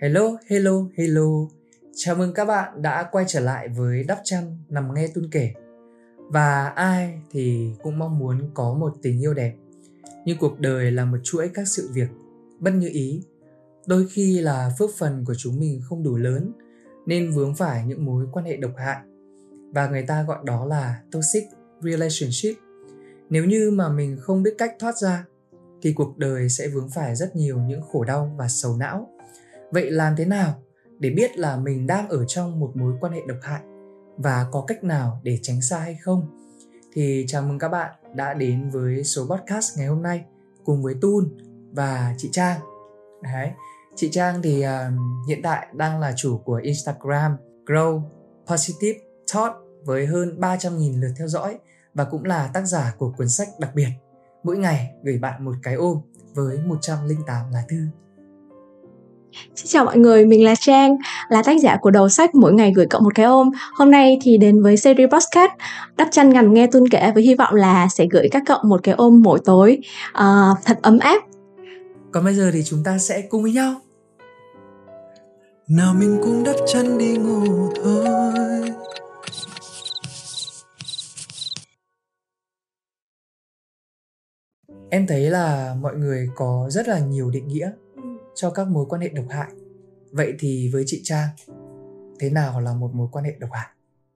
Hello, hello, hello. Chào mừng các bạn đã quay trở lại với Đắp Chăn nằm nghe tuôn kể. Và ai thì cũng mong muốn có một tình yêu đẹp. Nhưng cuộc đời là một chuỗi các sự việc bất như ý. Đôi khi là phước phần của chúng mình không đủ lớn nên vướng phải những mối quan hệ độc hại. Và người ta gọi đó là toxic relationship. Nếu như mà mình không biết cách thoát ra thì cuộc đời sẽ vướng phải rất nhiều những khổ đau và sầu não vậy làm thế nào để biết là mình đang ở trong một mối quan hệ độc hại và có cách nào để tránh xa hay không thì chào mừng các bạn đã đến với số podcast ngày hôm nay cùng với Tun và chị Trang. Đấy, chị Trang thì uh, hiện tại đang là chủ của Instagram Grow Positive Thought với hơn 300.000 lượt theo dõi và cũng là tác giả của cuốn sách đặc biệt mỗi ngày gửi bạn một cái ôm với 108 lá thư. Xin chào mọi người, mình là Trang, là tác giả của đầu sách Mỗi ngày gửi cậu một cái ôm. Hôm nay thì đến với series podcast Đắp chăn ngầm nghe tuân kể với hy vọng là sẽ gửi các cậu một cái ôm mỗi tối uh, thật ấm áp. Còn bây giờ thì chúng ta sẽ cùng với nhau. Nào mình cũng đắp chăn đi ngủ thôi Em thấy là mọi người có rất là nhiều định nghĩa cho các mối quan hệ độc hại vậy thì với chị trang thế nào là một mối quan hệ độc hại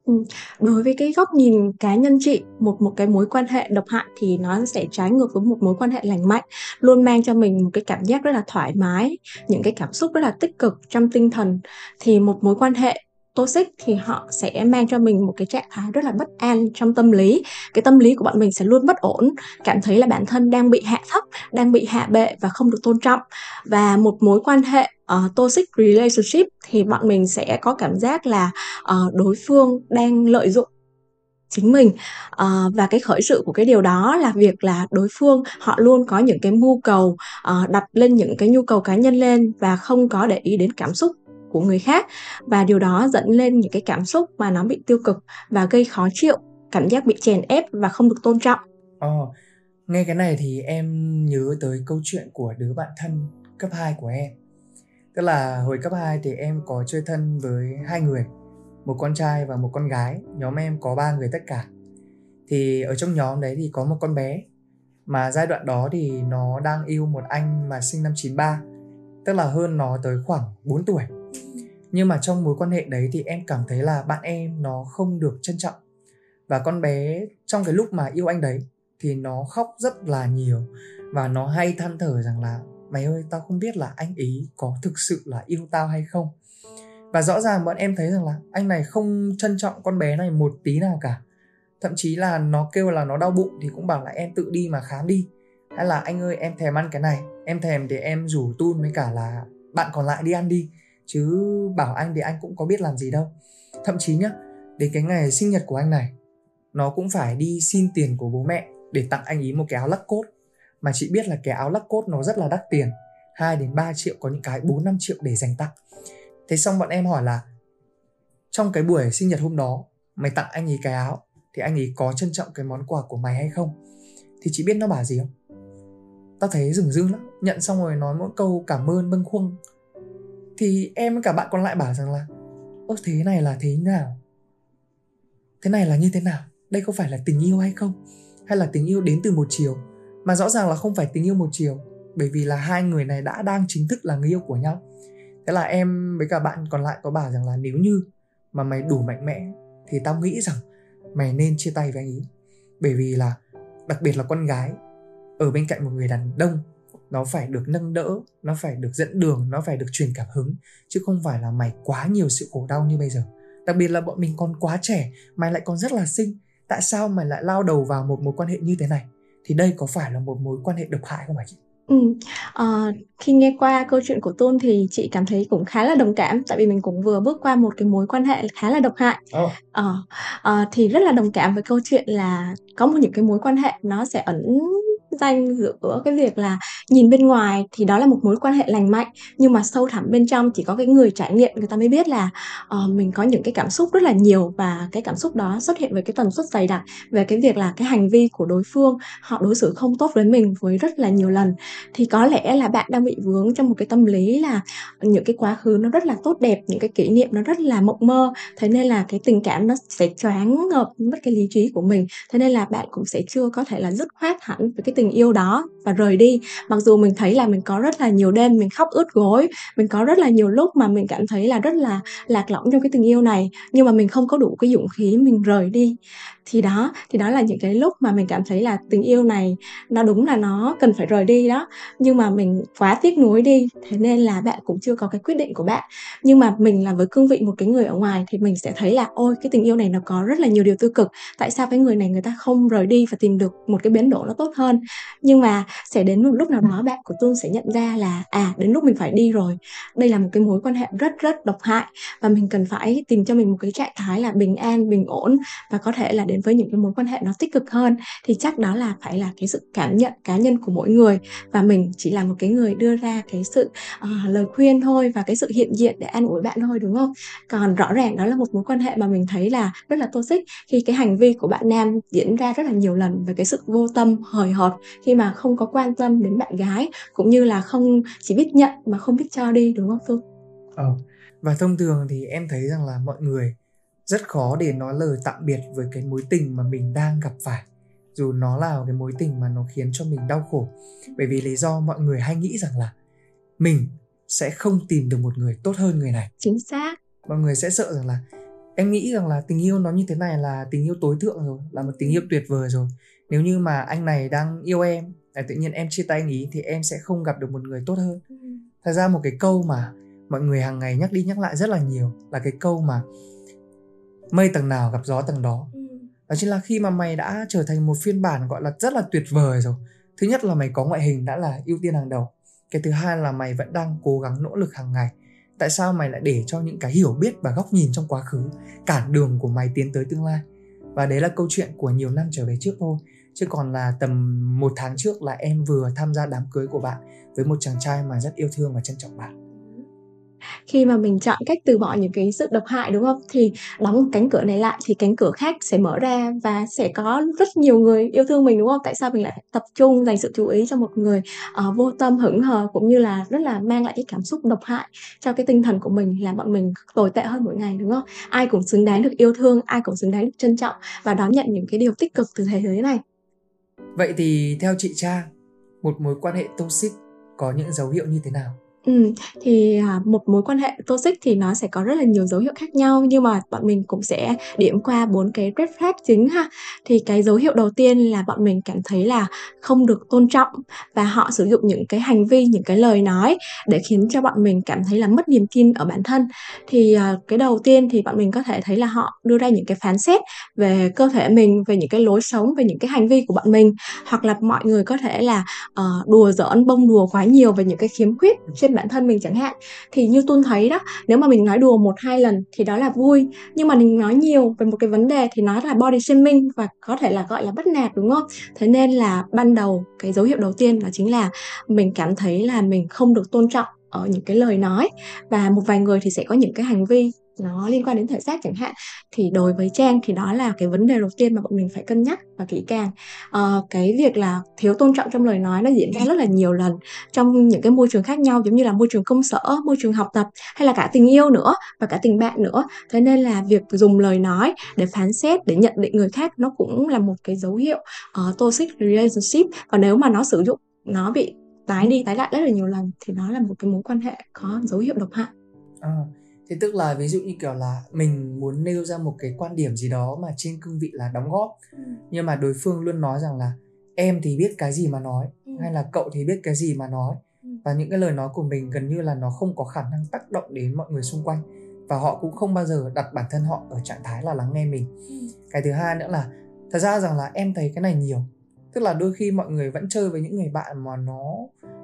Ừ. Đối với cái góc nhìn cá nhân chị, một một cái mối quan hệ độc hại thì nó sẽ trái ngược với một mối quan hệ lành mạnh, luôn mang cho mình một cái cảm giác rất là thoải mái, những cái cảm xúc rất là tích cực trong tinh thần. Thì một mối quan hệ toxic thì họ sẽ mang cho mình một cái trạng thái rất là bất an trong tâm lý. Cái tâm lý của bọn mình sẽ luôn bất ổn cảm thấy là bản thân đang bị hạ thấp đang bị hạ bệ và không được tôn trọng. Và một mối quan hệ uh, toxic relationship thì bọn mình sẽ có cảm giác là uh, đối phương đang lợi dụng chính mình. Uh, và cái khởi sự của cái điều đó là việc là đối phương họ luôn có những cái mưu cầu uh, đặt lên những cái nhu cầu cá nhân lên và không có để ý đến cảm xúc của người khác. Và điều đó dẫn lên những cái cảm xúc mà nó bị tiêu cực và gây khó chịu cảm giác bị chèn ép và không được tôn trọng. Ồ, oh, nghe cái này thì em nhớ tới câu chuyện của đứa bạn thân cấp 2 của em. Tức là hồi cấp 2 thì em có chơi thân với hai người một con trai và một con gái. Nhóm em có ba người tất cả. Thì ở trong nhóm đấy thì có một con bé mà giai đoạn đó thì nó đang yêu một anh mà sinh năm 93 tức là hơn nó tới khoảng 4 tuổi nhưng mà trong mối quan hệ đấy thì em cảm thấy là bạn em nó không được trân trọng. Và con bé trong cái lúc mà yêu anh đấy thì nó khóc rất là nhiều và nó hay than thở rằng là, mày ơi, tao không biết là anh ý có thực sự là yêu tao hay không? Và rõ ràng bọn em thấy rằng là anh này không trân trọng con bé này một tí nào cả. Thậm chí là nó kêu là nó đau bụng thì cũng bảo là, em tự đi mà khám đi. Hay là, anh ơi, em thèm ăn cái này, em thèm để em rủ tun với cả là bạn còn lại đi ăn đi chứ bảo anh thì anh cũng có biết làm gì đâu thậm chí nhá đến cái ngày sinh nhật của anh này nó cũng phải đi xin tiền của bố mẹ để tặng anh ý một cái áo lắc cốt mà chị biết là cái áo lắc cốt nó rất là đắt tiền 2 đến 3 triệu có những cái 4 5 triệu để dành tặng. Thế xong bọn em hỏi là trong cái buổi sinh nhật hôm đó mày tặng anh ấy cái áo thì anh ấy có trân trọng cái món quà của mày hay không? Thì chị biết nó bảo gì không? Tao thấy rừng rưng lắm, nhận xong rồi nói mỗi câu cảm ơn bâng khuâng thì em với cả bạn còn lại bảo rằng là, ơ, thế này là thế nào? Thế này là như thế nào? Đây có phải là tình yêu hay không? Hay là tình yêu đến từ một chiều? Mà rõ ràng là không phải tình yêu một chiều, bởi vì là hai người này đã đang chính thức là người yêu của nhau. Thế là em với cả bạn còn lại có bảo rằng là nếu như mà mày đủ mạnh mẽ thì tao nghĩ rằng mày nên chia tay với anh ấy. Bởi vì là, đặc biệt là con gái, ở bên cạnh một người đàn ông nó phải được nâng đỡ nó phải được dẫn đường nó phải được truyền cảm hứng chứ không phải là mày quá nhiều sự khổ đau như bây giờ đặc biệt là bọn mình còn quá trẻ mày lại còn rất là xinh tại sao mày lại lao đầu vào một mối quan hệ như thế này thì đây có phải là một mối quan hệ độc hại không hả chị Ừ. À, khi nghe qua câu chuyện của Tôn thì chị cảm thấy cũng khá là đồng cảm tại vì mình cũng vừa bước qua một cái mối quan hệ khá là độc hại. Oh. À, à, thì rất là đồng cảm với câu chuyện là có một những cái mối quan hệ nó sẽ ẩn ranh giữa cái việc là nhìn bên ngoài thì đó là một mối quan hệ lành mạnh nhưng mà sâu thẳm bên trong chỉ có cái người trải nghiệm người ta mới biết là uh, mình có những cái cảm xúc rất là nhiều và cái cảm xúc đó xuất hiện với cái tần suất dày đặc về cái việc là cái hành vi của đối phương họ đối xử không tốt với mình với rất là nhiều lần. Thì có lẽ là bạn đang bị vướng trong một cái tâm lý là những cái quá khứ nó rất là tốt đẹp những cái kỷ niệm nó rất là mộng mơ thế nên là cái tình cảm nó sẽ choáng ngợp mất cái lý trí của mình thế nên là bạn cũng sẽ chưa có thể là dứt khoát hẳn với cái tình tình yêu đó và rời đi. Mặc dù mình thấy là mình có rất là nhiều đêm mình khóc ướt gối, mình có rất là nhiều lúc mà mình cảm thấy là rất là lạc lõng trong cái tình yêu này, nhưng mà mình không có đủ cái dũng khí mình rời đi. Thì đó thì đó là những cái lúc mà mình cảm thấy là tình yêu này, nó đúng là nó cần phải rời đi đó. Nhưng mà mình quá tiếc nuối đi, thế nên là bạn cũng chưa có cái quyết định của bạn. Nhưng mà mình là với cương vị một cái người ở ngoài thì mình sẽ thấy là, ôi, cái tình yêu này nó có rất là nhiều điều tiêu cực. Tại sao cái người này người ta không rời đi và tìm được một cái biến đổi nó tốt hơn? Nhưng mà sẽ đến một lúc nào đó bạn của tôi sẽ nhận ra là à đến lúc mình phải đi rồi. Đây là một cái mối quan hệ rất rất độc hại và mình cần phải tìm cho mình một cái trạng thái là bình an bình ổn và có thể là đến với những cái mối quan hệ nó tích cực hơn. Thì chắc đó là phải là cái sự cảm nhận cá nhân của mỗi người và mình chỉ là một cái người đưa ra cái sự uh, lời khuyên thôi và cái sự hiện diện để an ủi bạn thôi đúng không? Còn rõ ràng đó là một mối quan hệ mà mình thấy là rất là toxic khi cái hành vi của bạn nam diễn ra rất là nhiều lần về cái sự vô tâm hời hợt khi mà không có quan tâm đến bạn gái cũng như là không chỉ biết nhận mà không biết cho đi đúng không Phương? Ờ, và thông thường thì em thấy rằng là mọi người rất khó để nói lời tạm biệt với cái mối tình mà mình đang gặp phải dù nó là cái mối tình mà nó khiến cho mình đau khổ. Bởi vì lý do mọi người hay nghĩ rằng là mình sẽ không tìm được một người tốt hơn người này. Chính xác. Mọi người sẽ sợ rằng là em nghĩ rằng là tình yêu nó như thế này là tình yêu tối thượng rồi là một tình yêu tuyệt vời rồi. Nếu như mà anh này đang yêu em là tự nhiên em chia tay anh ý thì em sẽ không gặp được một người tốt hơn. Ừ. thật ra một cái câu mà mọi người hàng ngày nhắc đi nhắc lại rất là nhiều là cái câu mà mây tầng nào gặp gió tầng đó. Ừ. đó chính là khi mà mày đã trở thành một phiên bản gọi là rất là tuyệt vời rồi. Thứ nhất là mày có ngoại hình đã là ưu tiên hàng đầu. Cái thứ hai là mày vẫn đang cố gắng nỗ lực hàng ngày tại sao mày lại để cho những cái hiểu biết và góc nhìn trong quá khứ cản đường của mày tiến tới tương lai? Và đấy là câu chuyện của nhiều năm trở về trước thôi. Chứ còn là tầm một tháng trước là em vừa tham gia đám cưới của bạn với một chàng trai mà rất yêu thương và trân trọng bạn khi mà mình chọn cách từ bỏ những cái sự độc hại đúng không? Thì đóng cánh cửa này lại thì cánh cửa khác sẽ mở ra và sẽ có rất nhiều người yêu thương mình đúng không? Tại sao mình lại tập trung dành sự chú ý cho một người uh, vô tâm hững hờ cũng như là rất là mang lại cái cảm xúc độc hại cho cái tinh thần của mình làm bọn mình tồi tệ hơn mỗi ngày đúng không? Ai cũng xứng đáng được yêu thương ai cũng xứng đáng được trân trọng và đón nhận những cái điều tích cực từ thế giới này. Vậy thì theo chị Trang một mối quan hệ toxic có những dấu hiệu như thế nào? Ừ, thì, à, một mối quan hệ toxic thì nó sẽ có rất là nhiều dấu hiệu khác nhau, nhưng mà bọn mình cũng sẽ điểm qua bốn cái red flag chính ha. Thì cái dấu hiệu đầu tiên là bọn mình cảm thấy là không được tôn trọng và họ sử dụng những cái hành vi, những cái lời nói để khiến cho bọn mình cảm thấy là mất niềm tin ở bản thân. Thì, à, cái đầu tiên thì bọn mình có thể thấy là họ đưa ra những cái phán xét về cơ thể mình, về những cái lối sống, về những cái hành vi của bọn mình, hoặc là mọi người có thể là, ờ, đùa giỡn, bông đùa quá nhiều về những cái khiếm khuyết trên bản thân mình chẳng hạn. Thì như tuân thấy đó, nếu mà mình nói đùa một hai lần thì đó là vui. Nhưng mà mình nói nhiều về một cái vấn đề thì nó là body shaming và có thể là gọi là bắt nạt, đúng không? Thế nên là ban đầu cái dấu hiệu đầu tiên đó chính là mình cảm thấy là mình không được tôn trọng ở những cái lời nói. Và một vài người thì sẽ có những cái hành vi nó liên quan đến thể xác chẳng hạn thì đối với trang thì đó là cái vấn đề đầu tiên mà bọn mình phải cân nhắc và kỹ càng. À, cái việc là thiếu tôn trọng trong lời nói nó diễn ra rất là nhiều lần trong những cái môi trường khác nhau giống như là môi trường công sở môi trường học tập hay là cả tình yêu nữa và cả tình bạn nữa. Thế nên là việc dùng lời nói để phán xét để nhận định người khác nó cũng là một cái dấu hiệu uh, toxic relationship. Và nếu mà nó sử dụng nó bị tái đi tái lại rất là nhiều lần thì nó là một cái mối quan hệ có dấu hiệu độc hại. À thế tức là ví dụ như kiểu là mình muốn nêu ra một cái quan điểm gì đó mà trên cương vị là đóng góp ừ. nhưng mà đối phương luôn nói rằng là em thì biết cái gì mà nói ừ. hay là cậu thì biết cái gì mà nói ừ. và những cái lời nói của mình gần như là nó không có khả năng tác động đến mọi người xung quanh và họ cũng không bao giờ đặt bản thân họ ở trạng thái là lắng nghe mình ừ. cái thứ hai nữa là thật ra rằng là em thấy cái này nhiều tức là đôi khi mọi người vẫn chơi với những người bạn mà nó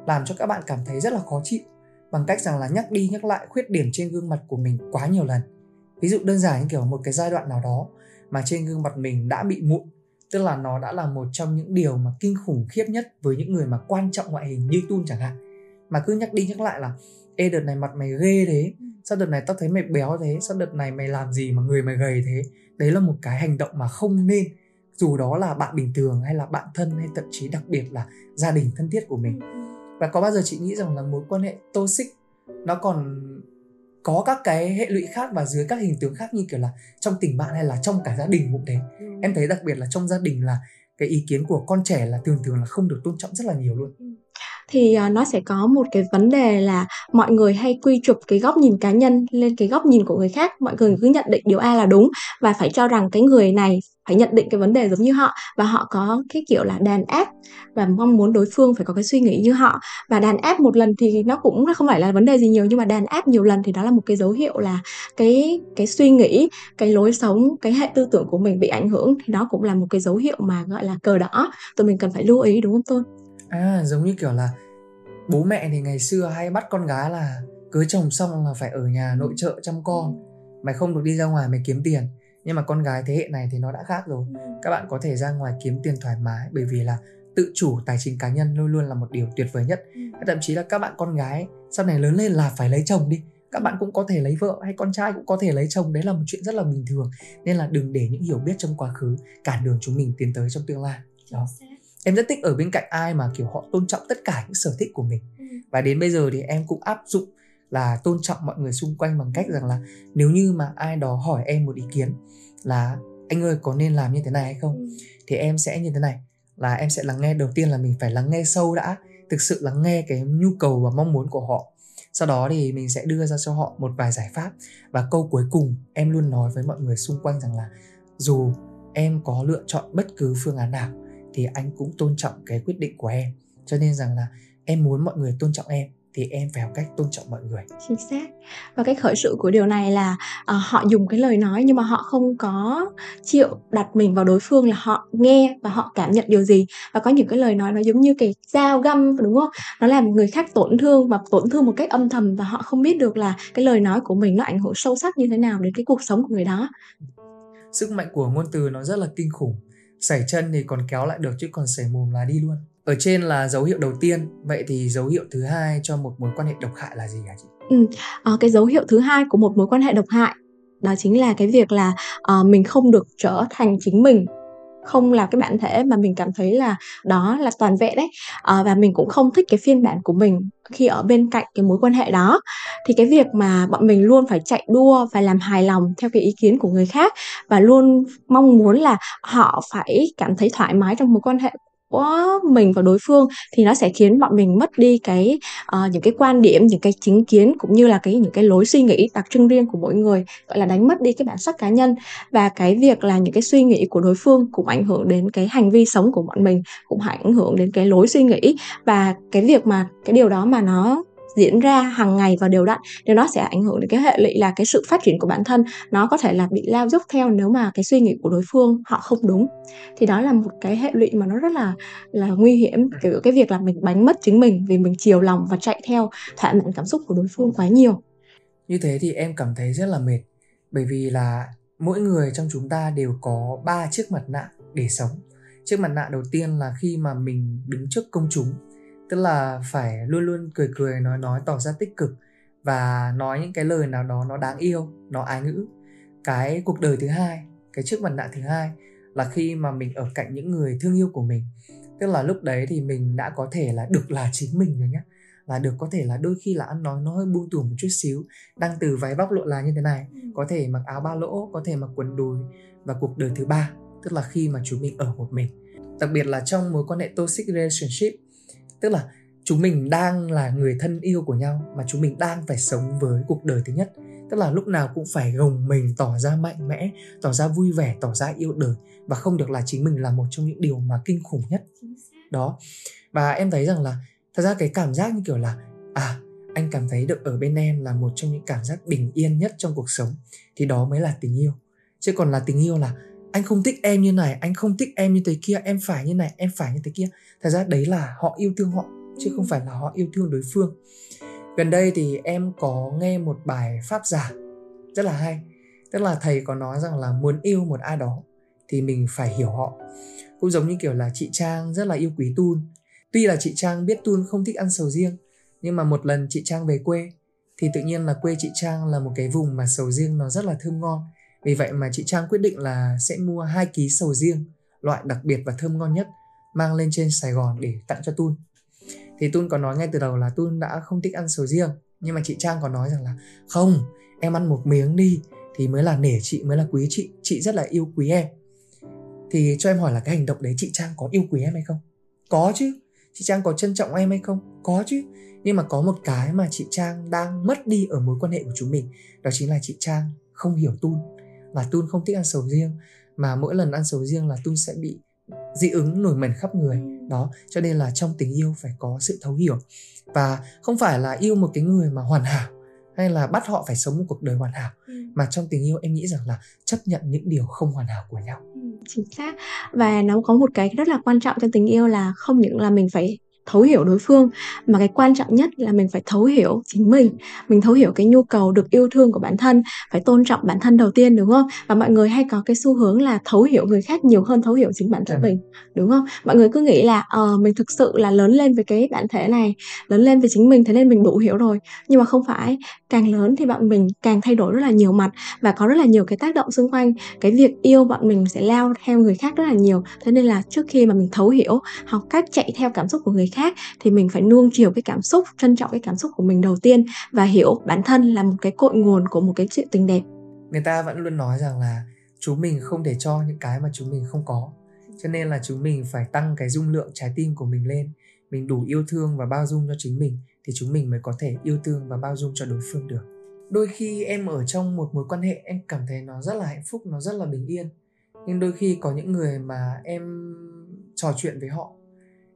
làm cho các bạn cảm thấy rất là khó chịu bằng cách rằng là nhắc đi nhắc lại khuyết điểm trên gương mặt của mình quá nhiều lần. Ví dụ đơn giản như kiểu một cái giai đoạn nào đó mà trên gương mặt mình đã bị mụn, tức là nó đã là một trong những điều mà kinh khủng khiếp nhất với những người mà quan trọng ngoại hình như Tun chẳng hạn. Mà cứ nhắc đi nhắc lại là, ê, đợt này mặt mày ghê thế, sao đợt này tao thấy mày béo thế, sao đợt này mày làm gì mà người mày gầy thế? Đấy là một cái hành động mà không nên, dù đó là bạn bình thường hay là bạn thân hay thậm chí đặc biệt là gia đình thân thiết của mình và có bao giờ chị nghĩ rằng là mối quan hệ toxic nó còn có các cái hệ lụy khác và dưới các hình tướng khác như kiểu là trong tình bạn hay là trong cả gia đình cũng thế? Ừ. em thấy đặc biệt là trong gia đình là cái ý kiến của con trẻ là thường thường là không được tôn trọng rất là nhiều luôn. Ừ thì uh, nó sẽ có một cái vấn đề là mọi người hay quy chụp cái góc nhìn cá nhân lên cái góc nhìn của người khác. Mọi người cứ nhận định điều A là đúng và phải cho rằng cái người này phải nhận định cái vấn đề giống như họ và họ có cái kiểu là đàn áp và mong muốn đối phương phải có cái suy nghĩ như họ. Và đàn áp một lần thì nó cũng không phải là vấn đề gì nhiều nhưng mà đàn áp nhiều lần thì đó là một cái dấu hiệu là cái cái suy nghĩ cái lối sống cái hệ tư tưởng của mình bị ảnh hưởng. Thì đó cũng là một cái dấu hiệu mà gọi là cờ đỏ. Tụi mình cần phải lưu ý đúng không tôi à giống như kiểu là bố mẹ thì ngày xưa hay bắt con gái là cưới chồng xong là phải ở nhà nội trợ chăm con. Mày không được đi ra ngoài mày kiếm tiền. Nhưng mà con gái thế hệ này thì nó đã khác rồi. Các bạn có thể ra ngoài kiếm tiền thoải mái bởi vì là tự chủ tài chính cá nhân luôn luôn là một điều tuyệt vời nhất. Thậm chí là các bạn con gái sau này lớn lên là phải lấy chồng đi. Các bạn cũng có thể lấy vợ hay con trai cũng có thể lấy chồng đấy là một chuyện rất là bình thường. Nên là đừng để những hiểu biết trong quá khứ cản đường chúng mình tiến tới trong tương lai. Đó em rất thích ở bên cạnh ai mà kiểu họ tôn trọng tất cả những sở thích của mình ừ. và đến bây giờ thì em cũng áp dụng là tôn trọng mọi người xung quanh bằng cách rằng là nếu như mà ai đó hỏi em một ý kiến là anh ơi có nên làm như thế này hay không ừ. thì em sẽ như thế này là em sẽ lắng nghe đầu tiên là mình phải lắng nghe sâu đã thực sự lắng nghe cái nhu cầu và mong muốn của họ sau đó thì mình sẽ đưa ra cho họ một vài giải pháp và câu cuối cùng em luôn nói với mọi người xung quanh rằng là dù em có lựa chọn bất cứ phương án nào thì anh cũng tôn trọng cái quyết định của em. Cho nên rằng là em muốn mọi người tôn trọng em thì em phải học cách tôn trọng mọi người. Chính xác. Và cái khởi sự của điều này là uh, họ dùng cái lời nói nhưng mà họ không có chịu đặt mình vào đối phương là họ nghe và họ cảm nhận điều gì. Và có những cái lời nói nó giống như cái dao găm đúng không? Nó làm người khác tổn thương và tổn thương một cách âm thầm và họ không biết được là cái lời nói của mình nó ảnh hưởng sâu sắc như thế nào đến cái cuộc sống của người đó. Sức mạnh của ngôn từ nó rất là kinh khủng sảy chân thì còn kéo lại được chứ còn sảy mồm là đi luôn. Ở trên là dấu hiệu đầu tiên vậy thì dấu hiệu thứ hai cho một mối quan hệ độc hại là gì hả chị? Ừ, à, cái dấu hiệu thứ hai của một mối quan hệ độc hại đó chính là cái việc là uh, mình không được trở thành chính mình không là cái bản thể mà mình cảm thấy là đó là toàn vẹn đấy. À, và mình cũng không thích cái phiên bản của mình khi ở bên cạnh cái mối quan hệ đó. Thì cái việc mà bọn mình luôn phải chạy đua và làm hài lòng theo cái ý kiến của người khác và luôn mong muốn là họ phải cảm thấy thoải mái trong mối quan hệ mình và đối phương thì nó sẽ khiến bọn mình mất đi cái uh, những cái quan điểm những cái chính kiến cũng như là cái những cái lối suy nghĩ đặc trưng riêng của mỗi người gọi là đánh mất đi cái bản sắc cá nhân. Và cái việc là những cái suy nghĩ của đối phương cũng ảnh hưởng đến cái hành vi sống của bọn mình cũng ảnh hưởng đến cái lối suy nghĩ. Và cái việc mà cái điều đó mà nó diễn ra hàng ngày và đều đặn điều đó sẽ ảnh hưởng đến cái hệ lụy là cái sự phát triển của bản thân. Nó có thể là bị lao dốc theo nếu mà cái suy nghĩ của đối phương họ không đúng. Thì đó là một cái hệ lụy mà nó rất là là nguy hiểm. Kiểu cái việc là mình đánh mất chính mình vì mình chiều lòng và chạy theo thỏa mãn cảm xúc của đối phương quá nhiều. Như thế thì em cảm thấy rất là mệt bởi vì là mỗi người trong chúng ta đều có ba chiếc mặt nạ để sống. Chiếc mặt nạ đầu tiên là khi mà mình đứng trước công chúng tức là phải luôn luôn cười cười nói nói tỏ ra tích cực và nói những cái lời nào đó nó đáng yêu nó ái ngữ. Cái cuộc đời thứ hai cái chiếc mặt nạ thứ hai là khi mà mình ở cạnh những người thương yêu của mình. Tức là lúc đấy thì mình đã có thể là được là chính mình rồi nhé là được có thể là đôi khi là ăn nói nó hơi buông tủa một chút xíu. Đang từ váy bóc lộ là như thế này ừ. có thể mặc áo ba lỗ có thể mặc quần đùi và cuộc đời thứ ba tức là khi mà chúng mình ở một mình. Đặc biệt là trong mối quan hệ toxic relationship tức là chúng mình đang là người thân yêu của nhau mà chúng mình đang phải sống với cuộc đời thứ nhất. Tức là lúc nào cũng phải gồng mình tỏ ra mạnh mẽ tỏ ra vui vẻ tỏ ra yêu đời. Và không được là chính mình là một trong những điều mà kinh khủng nhất. Đó. Và em thấy rằng là thật ra cái cảm giác như kiểu là à anh cảm thấy được ở bên em là một trong những cảm giác bình yên nhất trong cuộc sống. Thì đó mới là tình yêu. Chứ còn là tình yêu là anh không thích em như này, anh không thích em như thế kia, em phải như này, em phải như thế kia. Thật ra đấy là họ yêu thương họ, chứ không phải là họ yêu thương đối phương. Gần đây thì em có nghe một bài pháp giả, rất là hay. Tức là thầy có nói rằng là muốn yêu một ai đó thì mình phải hiểu họ. Cũng giống như kiểu là chị trang rất là yêu quý tun. Tuy là chị trang biết tun không thích ăn sầu riêng, nhưng mà một lần chị trang về quê thì tự nhiên là quê chị trang là một cái vùng mà sầu riêng nó rất là thơm ngon vì vậy mà chị trang quyết định là sẽ mua hai ký sầu riêng, loại đặc biệt và thơm ngon nhất, mang lên trên sài gòn để tặng cho tun. Thì tun có nói ngay từ đầu là tun đã không thích ăn sầu riêng, nhưng mà chị trang có nói rằng là, không, em ăn một miếng đi, thì mới là nể chị, mới là quý chị chị rất là yêu quý em. Thì cho em hỏi là cái hành động đấy chị trang có yêu quý em hay không? Có chứ, chị trang có trân trọng em hay không? Có chứ, nhưng mà có một cái mà chị trang đang mất đi ở mối quan hệ của chúng mình, đó chính là chị trang không hiểu tun và tun không thích ăn sầu riêng mà mỗi lần ăn sầu riêng là tun sẽ bị dị ứng nổi mẩn khắp người. Đó cho nên là trong tình yêu phải có sự thấu hiểu. Và không phải là yêu một cái người mà hoàn hảo hay là bắt họ phải sống một cuộc đời hoàn hảo ừ. mà trong tình yêu em nghĩ rằng là chấp nhận những điều không hoàn hảo của nhau. Ừ, chính xác. Và nó có một cái rất là quan trọng trong tình yêu là không những là mình phải thấu hiểu đối phương. Mà cái quan trọng nhất là mình phải thấu hiểu chính mình. Mình thấu hiểu cái nhu cầu được yêu thương của bản thân phải tôn trọng bản thân đầu tiên đúng không? Và mọi người hay có cái xu hướng là thấu hiểu người khác nhiều hơn thấu hiểu chính bản thân ừ. mình đúng không? Mọi người cứ nghĩ là ờ uh, mình thực sự là lớn lên với cái bản thể này lớn lên với chính mình thế nên mình đủ hiểu rồi. Nhưng mà không phải càng lớn thì bọn mình càng thay đổi rất là nhiều mặt và có rất là nhiều cái tác động xung quanh. Cái việc yêu bọn mình sẽ lao theo người khác rất là nhiều. Thế nên là trước khi mà mình thấu hiểu học cách chạy theo cảm xúc của người khác thì mình phải nuông chiều cái cảm xúc, trân trọng cái cảm xúc của mình đầu tiên và hiểu bản thân là một cái cội nguồn của một cái chuyện tình đẹp. Người ta vẫn luôn nói rằng là chúng mình không thể cho những cái mà chúng mình không có. Cho nên là chúng mình phải tăng cái dung lượng trái tim của mình lên. Mình đủ yêu thương và bao dung cho chính mình thì chúng mình mới có thể yêu thương và bao dung cho đối phương được. Đôi khi em ở trong một mối quan hệ, em cảm thấy nó rất là hạnh phúc, nó rất là bình yên. Nhưng đôi khi có những người mà em trò chuyện với họ,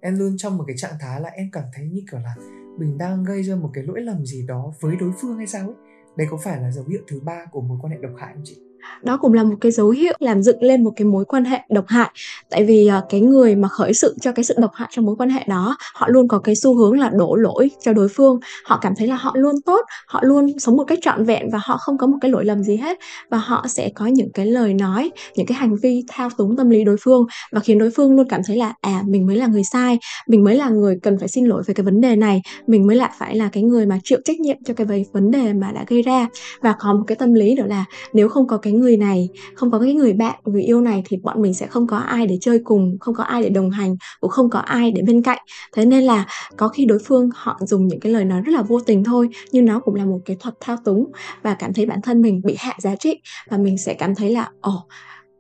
em luôn trong một cái trạng thái là em cảm thấy như kiểu là mình đang gây ra một cái lỗi lầm gì đó với đối phương hay sao ấy. Đây có phải là dấu hiệu thứ ba của mối quan hệ độc hại không chị? Đó cũng là một cái dấu hiệu làm dựng lên một cái mối quan hệ độc hại. Tại vì uh, cái người mà khởi sự cho cái sự độc hại trong mối quan hệ đó họ luôn có cái xu hướng là đổ lỗi cho đối phương. Họ cảm thấy là họ luôn tốt họ luôn sống một cách trọn vẹn và họ không có một cái lỗi lầm gì hết. Và họ sẽ có những cái lời nói những cái hành vi thao túng tâm lý đối phương và khiến đối phương luôn cảm thấy là à mình mới là người sai mình mới là người cần phải xin lỗi về cái vấn đề này mình mới lại phải là cái người mà chịu trách nhiệm cho cái vấn đề mà đã gây ra. Và có một cái tâm lý đó là nếu không có cái người này không có cái người bạn người yêu này thì bọn mình sẽ không có ai để chơi cùng không có ai để đồng hành cũng không có ai để bên cạnh. Thế nên là có khi đối phương họ dùng những cái lời nói rất là vô tình thôi nhưng nó cũng là một cái thuật thao túng và cảm thấy bản thân mình bị hạ giá trị và mình sẽ cảm thấy là ồ oh,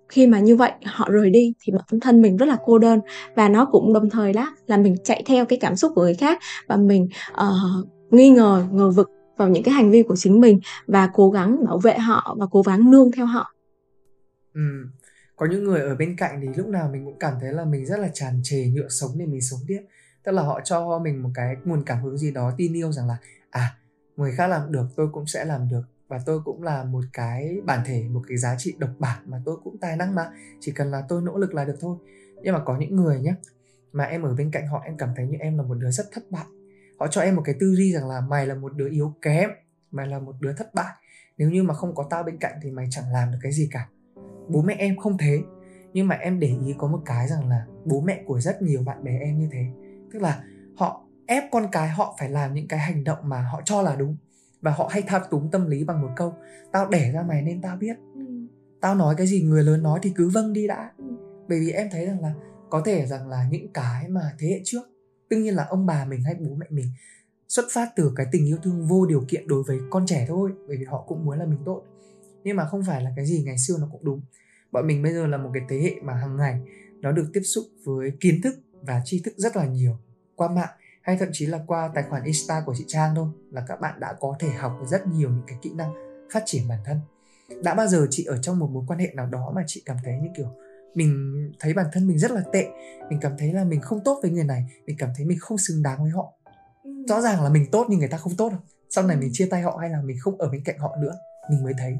khi mà như vậy họ rời đi thì bản thân mình rất là cô đơn. Và nó cũng đồng thời đó là mình chạy theo cái cảm xúc của người khác và mình uh, nghi ngờ ngờ vực vào những cái hành vi của chính mình và cố gắng bảo vệ họ và cố gắng nương theo họ. Ừ. có những người ở bên cạnh thì lúc nào mình cũng cảm thấy là mình rất là tràn trề nhựa sống để mình sống tiếp. Tức là họ cho mình một cái nguồn cảm hứng gì đó, tin yêu rằng là à người khác làm được, tôi cũng sẽ làm được. Và tôi cũng là một cái bản thể, một cái giá trị độc bản mà tôi cũng tài năng mà. Chỉ cần là tôi nỗ lực là được thôi. Nhưng mà có những người nhé mà em ở bên cạnh họ, em cảm thấy như em là một đứa rất thất bại họ cho em một cái tư duy rằng là mày là một đứa yếu kém mày là một đứa thất bại. Nếu như mà không có tao bên cạnh thì mày chẳng làm được cái gì cả. Bố mẹ em không thế nhưng mà em để ý có một cái rằng là bố mẹ của rất nhiều bạn bè em như thế. Tức là họ ép con cái họ phải làm những cái hành động mà họ cho là đúng và họ hay thao túng tâm lý bằng một câu tao đẻ ra mày nên tao biết. Ừ. tao nói cái gì người lớn nói thì cứ vâng đi đã. Ừ. bởi vì em thấy rằng là có thể rằng là những cái mà thế hệ trước đương nhiên là ông bà mình hay bố mẹ mình xuất phát từ cái tình yêu thương vô điều kiện đối với con trẻ thôi, bởi vì họ cũng muốn là mình tốt. Nhưng mà không phải là cái gì ngày xưa nó cũng đúng. Bọn mình bây giờ là một cái thế hệ mà hàng ngày nó được tiếp xúc với kiến thức và tri thức rất là nhiều qua mạng, hay thậm chí là qua tài khoản insta của chị trang thôi, là các bạn đã có thể học rất nhiều những cái kỹ năng phát triển bản thân. Đã bao giờ chị ở trong một mối quan hệ nào đó mà chị cảm thấy như kiểu mình thấy bản thân mình rất là tệ mình cảm thấy là mình không tốt với người này mình cảm thấy mình không xứng đáng với họ. Ừ. rõ ràng là mình tốt nhưng người ta không tốt đâu. Sau này mình chia tay họ hay là mình không ở bên cạnh họ nữa mình mới thấy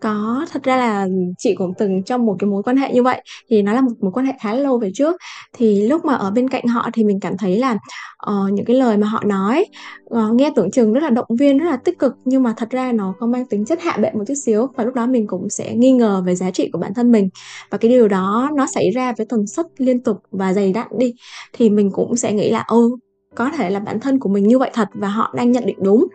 có, thật ra là chị cũng từng trong một cái mối quan hệ như vậy, thì nó là một mối quan hệ khá là lâu về trước. Thì lúc mà ở bên cạnh họ thì mình cảm thấy là, uh, những cái lời mà họ nói, uh, nghe tưởng chừng rất là động viên, rất là tích cực, nhưng mà thật ra nó có mang tính chất hạ bệ một chút xíu. Và lúc đó mình cũng sẽ nghi ngờ về giá trị của bản thân mình. Và cái điều đó nó xảy ra với tần suất liên tục và dày đặn đi, thì mình cũng sẽ nghĩ là, ô có thể là bản thân của mình như vậy thật và họ đang nhận định đúng.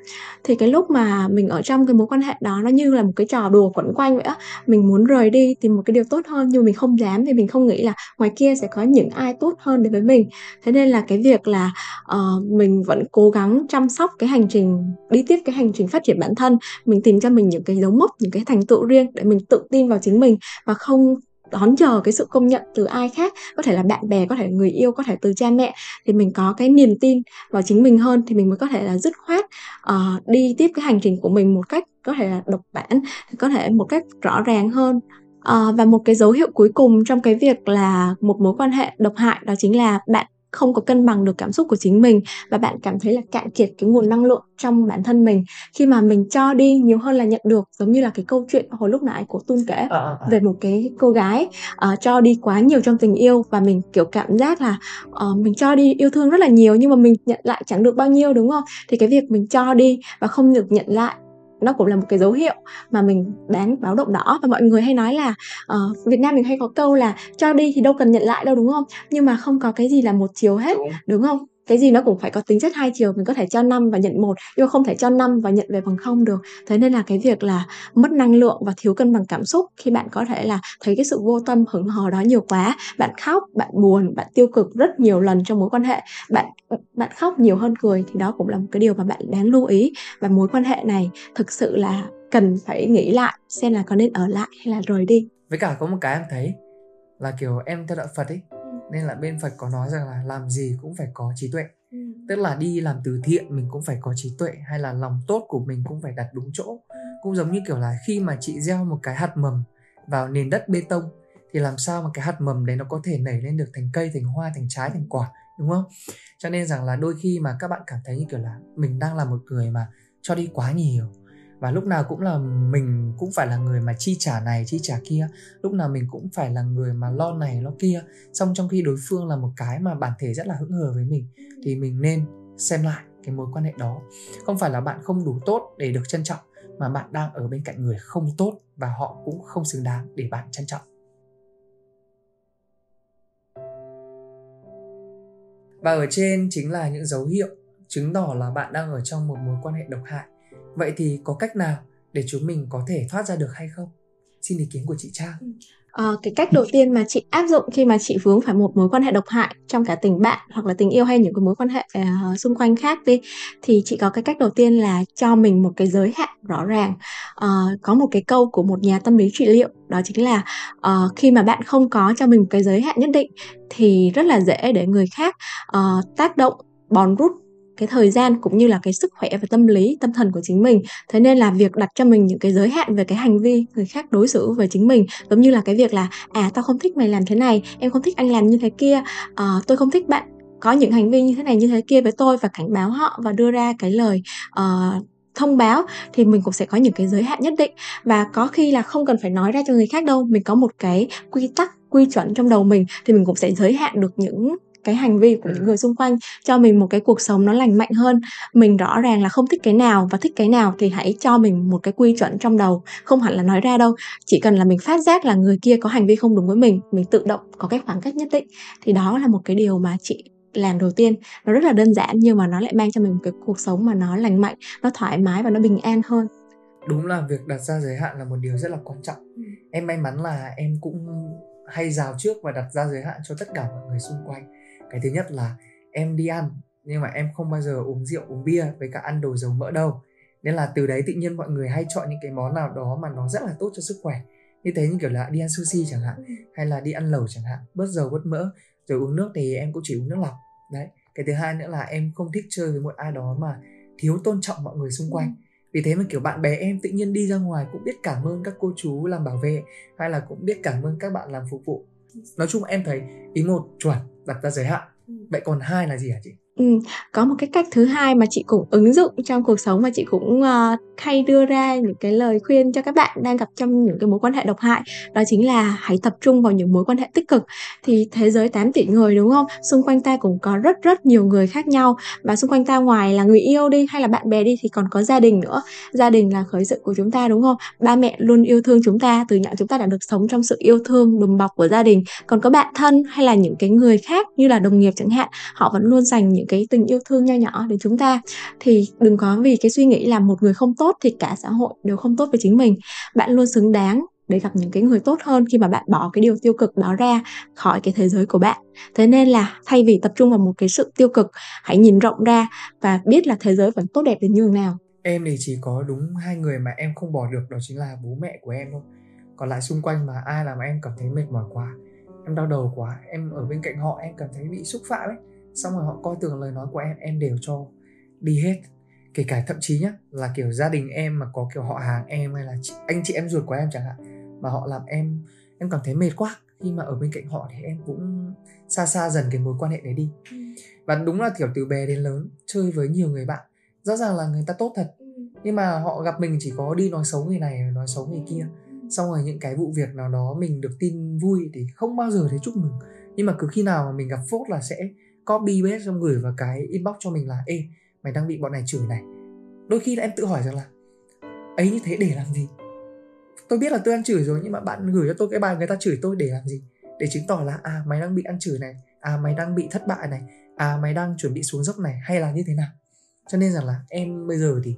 Thì cái lúc mà mình ở trong cái mối quan hệ đó nó như là một cái trò đùa quẩn quanh vậy á mình muốn rời đi tìm một cái điều tốt hơn nhưng mà mình không dám vì mình không nghĩ là ngoài kia sẽ có những ai tốt hơn đến với mình. Thế nên là cái việc là uh, mình vẫn cố gắng chăm sóc cái hành trình đi tiếp cái hành trình phát triển bản thân mình tìm cho mình những cái dấu mốc những cái thành tựu riêng để mình tự tin vào chính mình và không đón chờ cái sự công nhận từ ai khác có thể là bạn bè có thể người yêu có thể từ cha mẹ thì mình có cái niềm tin vào chính mình hơn thì mình mới có thể là dứt khoát uh, đi tiếp cái hành trình của mình một cách có thể là độc bản có thể một cách rõ ràng hơn. Uh, và một cái dấu hiệu cuối cùng trong cái việc là một mối quan hệ độc hại đó chính là bạn không có cân bằng được cảm xúc của chính mình và bạn cảm thấy là cạn kiệt cái nguồn năng lượng trong bản thân mình khi mà mình cho đi nhiều hơn là nhận được giống như là cái câu chuyện hồi lúc nãy của Tun kể à, à. về một cái cô gái uh, cho đi quá nhiều trong tình yêu và mình kiểu cảm giác là uh, mình cho đi yêu thương rất là nhiều nhưng mà mình nhận lại chẳng được bao nhiêu đúng không thì cái việc mình cho đi và không được nhận lại nó cũng là một cái dấu hiệu mà mình đáng báo động đỏ và mọi người hay nói là uh, Việt Nam mình hay có câu là cho đi thì đâu cần nhận lại đâu đúng không? Nhưng mà không có cái gì là một chiều hết đúng, đúng không cái gì nó cũng phải có tính chất hai chiều, mình có thể cho năm và nhận một, nhưng không thể cho năm và nhận về bằng không được. Thế nên là cái việc là mất năng lượng và thiếu cân bằng cảm xúc, khi bạn có thể là thấy cái sự vô tâm hứng hờ đó nhiều quá, bạn khóc, bạn buồn, bạn tiêu cực rất nhiều lần trong mối quan hệ, bạn bạn khóc nhiều hơn cười, thì đó cũng là một cái điều mà bạn đáng lưu ý. Và mối quan hệ này thực sự là cần phải nghĩ lại, xem là có nên ở lại hay là rời đi. Với cả có một cái em thấy là kiểu em theo đạo Phật ấy nên là bên phật có nói rằng là làm gì cũng phải có trí tuệ ừ. tức là đi làm từ thiện mình cũng phải có trí tuệ hay là lòng tốt của mình cũng phải đặt đúng chỗ ừ. cũng giống như kiểu là khi mà chị gieo một cái hạt mầm vào nền đất bê tông thì làm sao mà cái hạt mầm đấy nó có thể nảy lên được thành cây thành hoa thành trái thành quả đúng không cho nên rằng là đôi khi mà các bạn cảm thấy như kiểu là mình đang là một người mà cho đi quá nhiều và lúc nào cũng là mình cũng phải là người mà chi trả này, chi trả kia. Lúc nào mình cũng phải là người mà lo này, lo kia. Xong trong khi đối phương là một cái mà bản thể rất là hững hờ với mình, thì mình nên xem lại cái mối quan hệ đó. Không phải là bạn không đủ tốt để được trân trọng, mà bạn đang ở bên cạnh người không tốt và họ cũng không xứng đáng để bạn trân trọng. Và ở trên chính là những dấu hiệu chứng tỏ là bạn đang ở trong một mối quan hệ độc hại. Vậy thì có cách nào để chúng mình có thể thoát ra được hay không? Xin ý kiến của chị Trang. À, cái cách đầu tiên mà chị áp dụng khi mà chị vướng phải một mối quan hệ độc hại trong cả tình bạn hoặc là tình yêu hay những cái mối quan hệ uh, xung quanh khác đi thì chị có cái cách đầu tiên là cho mình một cái giới hạn rõ ràng uh, có một cái câu của một nhà tâm lý trị liệu đó chính là uh, khi mà bạn không có cho mình một cái giới hạn nhất định thì rất là dễ để người khác uh, tác động bòn rút cái thời gian cũng như là cái sức khỏe và tâm lý tâm thần của chính mình. Thế nên là việc đặt cho mình những cái giới hạn về cái hành vi người khác đối xử với chính mình giống như là cái việc là à tao không thích mày làm thế này em không thích anh làm như thế kia à, tôi không thích bạn có những hành vi như thế này như thế kia với tôi và cảnh báo họ và đưa ra cái lời uh, thông báo thì mình cũng sẽ có những cái giới hạn nhất định. Và có khi là không cần phải nói ra cho người khác đâu mình có một cái quy tắc quy chuẩn trong đầu mình thì mình cũng sẽ giới hạn được những cái hành vi của những người xung quanh cho mình một cái cuộc sống nó lành mạnh hơn. Mình rõ ràng là không thích cái nào và thích cái nào thì hãy cho mình một cái quy chuẩn trong đầu không hẳn là nói ra đâu. Chỉ cần là mình phát giác là người kia có hành vi không đúng với mình mình tự động có cái khoảng cách nhất định. Thì đó là một cái điều mà chị làm đầu tiên. Nó rất là đơn giản nhưng mà nó lại mang cho mình một cái cuộc sống mà nó lành mạnh nó thoải mái và nó bình an hơn. Đúng là việc đặt ra giới hạn là một điều rất là quan trọng. Ừ. em may mắn là em cũng hay rào trước và đặt ra giới hạn cho tất cả mọi người xung quanh cái thứ nhất là em đi ăn, nhưng mà em không bao giờ uống rượu, uống bia với cả ăn đồ dầu mỡ đâu. Nên là từ đấy tự nhiên mọi người hay chọn những cái món nào đó mà nó rất là tốt cho sức khỏe. Như thế như kiểu là đi ăn sushi chẳng hạn, hay là đi ăn lẩu chẳng hạn, bớt dầu, bớt mỡ, rồi uống nước thì em cũng chỉ uống nước lọc. Đấy, cái thứ hai nữa là em không thích chơi với một ai đó mà thiếu tôn trọng mọi người xung quanh. Vì thế mà kiểu bạn bè em tự nhiên đi ra ngoài cũng biết cảm ơn các cô chú làm bảo vệ, hay là cũng biết cảm ơn các bạn làm phục vụ nói chung em thấy ý một chuẩn đặt ra giới hạn ừ. vậy còn hai là gì hả chị Ừm, có một cái cách thứ hai mà chị cũng ứng dụng trong cuộc sống và chị cũng, ờ, hay đưa ra những cái lời khuyên cho các bạn đang gặp trong những cái mối quan hệ độc hại, đó chính là hãy tập trung vào những mối quan hệ tích cực. Thì thế giới 8 tỷ người, đúng không? Xung quanh ta cũng có rất rất nhiều người khác nhau, và xung quanh ta ngoài là người yêu đi, hay là bạn bè đi thì còn có gia đình nữa. Gia đình là khởi sự của chúng ta, đúng không? Ba mẹ luôn yêu thương chúng ta, từ nhỏ chúng ta đã được sống trong sự yêu thương, đùm bọc của gia đình. Còn có bạn thân hay là những cái người khác như là đồng nghiệp chẳng hạn, họ vẫn luôn dành những cái tình yêu thương nho nhỏ đến chúng ta. Thì đừng có vì cái suy nghĩ là một người không tốt thì cả xã hội đều không tốt với chính mình. Bạn luôn xứng đáng để gặp những cái người tốt hơn khi mà bạn bỏ cái điều tiêu cực đó ra khỏi cái thế giới của bạn. Thế nên là thay vì tập trung vào một cái sự tiêu cực, hãy nhìn rộng ra và biết là thế giới vẫn tốt đẹp đến như nào. Em thì chỉ có đúng hai người mà em không bỏ được đó chính là bố mẹ của em thôi. Còn lại xung quanh mà ai làm em cảm thấy mệt mỏi quá, em đau đầu quá, em ở bên cạnh họ em cảm thấy bị xúc phạm ấy xong rồi họ coi thường lời nói của em em đều cho đi hết kể cả thậm chí nhá là kiểu gia đình em mà có kiểu họ hàng em hay là chị, anh chị em ruột của em chẳng hạn mà họ làm em em cảm thấy mệt quá khi mà ở bên cạnh họ thì em cũng xa xa dần cái mối quan hệ đấy đi ừ. và đúng là kiểu từ bé đến lớn chơi với nhiều người bạn rõ ràng là người ta tốt thật ừ. nhưng mà họ gặp mình chỉ có đi nói xấu người này nói xấu người kia ừ. xong rồi những cái vụ việc nào đó mình được tin vui thì không bao giờ thấy chúc mừng nhưng mà cứ khi nào mà mình gặp phốt là sẽ copy paste xong gửi vào cái inbox cho mình là, ê, mày đang bị bọn này chửi này. Đôi khi là em tự hỏi rằng là, ấy, như thế để làm gì? Tôi biết là tôi ăn chửi rồi, nhưng mà bạn gửi cho tôi cái bài người ta chửi tôi để làm gì? Để chứng tỏ là à mày đang bị ăn chửi này à mày đang bị thất bại này à mày đang chuẩn bị xuống dốc này, hay là như thế nào? Cho nên rằng là em bây giờ thì,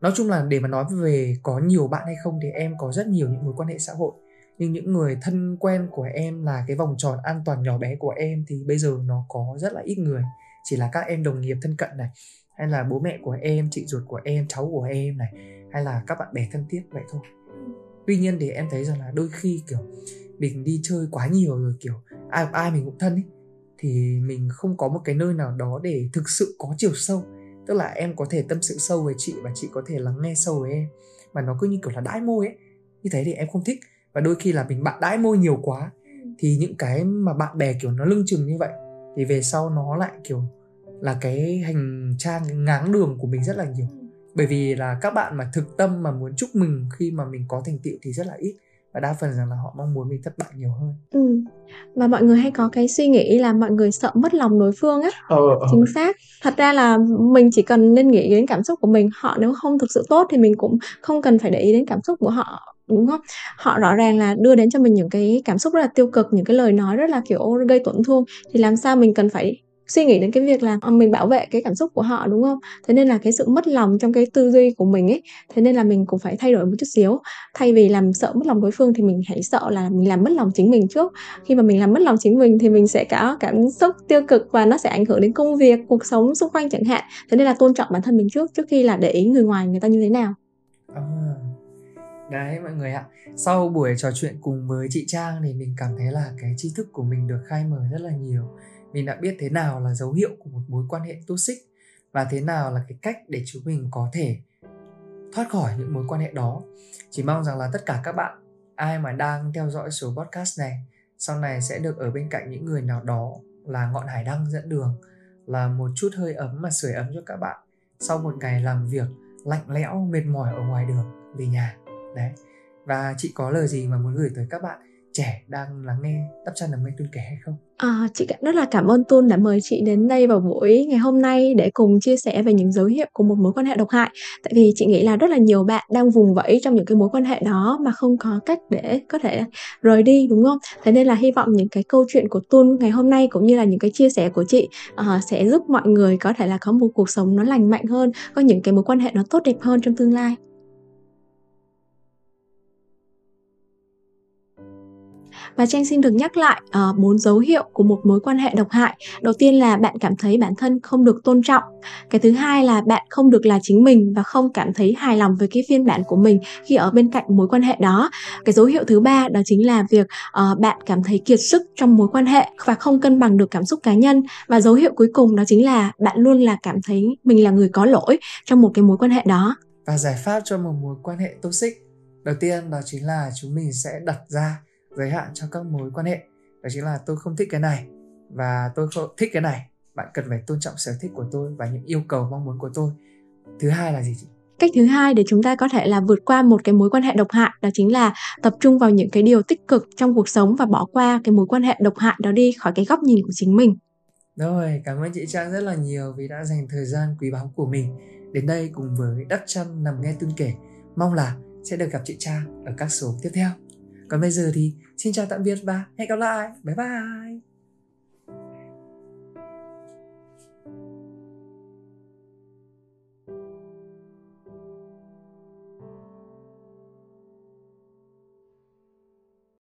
nói chung là để mà nói về có nhiều bạn hay không thì em có rất nhiều những mối quan hệ xã hội nhưng những người thân quen của em là cái vòng tròn an toàn nhỏ bé của em thì bây giờ nó có rất là ít người. Chỉ là các em đồng nghiệp thân cận này, hay là bố mẹ của em, chị ruột của em, cháu của em này, hay là các bạn bè thân thiết vậy thôi. Tuy nhiên thì em thấy rằng là đôi khi, kiểu, mình đi chơi quá nhiều rồi, kiểu, ai ai mình cũng thân ấy, thì mình không có một cái nơi nào đó để thực sự có chiều sâu. Tức là em có thể tâm sự sâu với chị và chị có thể lắng nghe sâu với em. Mà nó cứ như kiểu là đãi môi ấy. Như thế thì em không thích và đôi khi là mình bạn đãi môi nhiều quá thì những cái mà bạn bè kiểu nó lưng chừng như vậy thì về sau nó lại kiểu là cái hành trang ngáng đường của mình rất là nhiều. Bởi vì là các bạn mà thực tâm mà muốn chúc mừng khi mà mình có thành tựu thì rất là ít và đa phần rằng là họ mong muốn mình thất bại nhiều hơn. Ừ. và mọi người hay có cái suy nghĩ là mọi người sợ mất lòng đối phương á. Ờ, ờ. chính xác. Thật ra là mình chỉ cần nên nghĩ đến cảm xúc của mình họ nếu không thực sự tốt thì mình cũng không cần phải để ý đến cảm xúc của họ đúng không? Họ rõ ràng là đưa đến cho mình những cái cảm xúc rất là tiêu cực những cái lời nói rất là kiểu gây tổn thương. Thì làm sao mình cần phải suy nghĩ đến cái việc là ờ, mình bảo vệ cái cảm xúc của họ đúng không? Thế nên là cái sự mất lòng trong cái tư duy của mình ấy thế nên là mình cũng phải thay đổi một chút xíu. Thay vì làm sợ mất lòng đối phương thì mình hãy sợ là mình làm mất lòng chính mình trước. Khi mà mình làm mất lòng chính mình thì mình sẽ có cảm xúc tiêu cực và nó sẽ ảnh hưởng đến công việc cuộc sống xung quanh chẳng hạn. Thế nên là tôn trọng bản thân mình trước trước khi là để ý người ngoài người ta như thế nào. À, đấy, mọi người ạ. Sau buổi trò chuyện cùng với chị trang thì mình cảm thấy là cái tri thức của mình được khai mở rất là nhiều. Mình đã biết thế nào là dấu hiệu của một mối quan hệ toxic và thế nào là cái cách để chúng mình có thể thoát khỏi những mối quan hệ đó. Chỉ mong rằng là tất cả các bạn, ai mà đang theo dõi số podcast này, sau này sẽ được ở bên cạnh những người nào đó là ngọn hải đăng dẫn đường, là một chút hơi ấm mà sưởi ấm cho các bạn sau một ngày làm việc lạnh lẽo, mệt mỏi ở ngoài đường, về nhà đấy và chị có lời gì mà muốn gửi tới các bạn trẻ đang lắng nghe đắp chăn đằng mây tuôn kể hay không À, chị rất là cảm ơn Tun đã mời chị đến đây vào buổi ngày hôm nay để cùng chia sẻ về những dấu hiệu của một mối quan hệ độc hại. Tại vì chị nghĩ là rất là nhiều bạn đang vùng vẫy trong những cái mối quan hệ đó mà không có cách để có thể rời đi đúng không? Thế nên là hy vọng những cái câu chuyện của Tun ngày hôm nay cũng như là những cái chia sẻ của chị uh, sẽ giúp mọi người có thể là có một cuộc sống nó lành mạnh hơn, có những cái mối quan hệ nó tốt đẹp hơn trong tương lai. Và Trang xin được nhắc lại ờ, bốn uh, dấu hiệu của một mối quan hệ độc hại. Đầu tiên là bạn cảm thấy bản thân không được tôn trọng. Cái thứ hai là bạn không được là chính mình và không cảm thấy hài lòng với cái phiên bản của mình khi ở bên cạnh mối quan hệ đó. Cái dấu hiệu thứ ba đó chính là việc uh, bạn cảm thấy kiệt sức trong mối quan hệ và không cân bằng được cảm xúc cá nhân. Và dấu hiệu cuối cùng đó chính là bạn luôn là cảm thấy mình là người có lỗi trong một cái mối quan hệ đó. Và giải pháp cho một mối quan hệ toxic đầu tiên đó chính là chúng mình sẽ đặt ra giới hạn cho các mối quan hệ. Đó chính là tôi không thích cái này và tôi không thích cái này. Bạn cần phải tôn trọng sở thích của tôi và những yêu cầu mong muốn của tôi. Thứ hai là gì chị? Cách thứ hai để chúng ta có thể là vượt qua một cái mối quan hệ độc hại đó chính là tập trung vào những cái điều tích cực trong cuộc sống và bỏ qua cái mối quan hệ độc hại đó đi khỏi cái góc nhìn của chính mình. Rồi cảm ơn chị trang rất là nhiều vì đã dành thời gian quý báu của mình đến đây cùng với đắp chăn nằm nghe tương kể. Mong là sẽ được gặp chị trang ở các số tiếp theo còn bây giờ thì xin chào tạm biệt và hẹn gặp lại. Bye bye.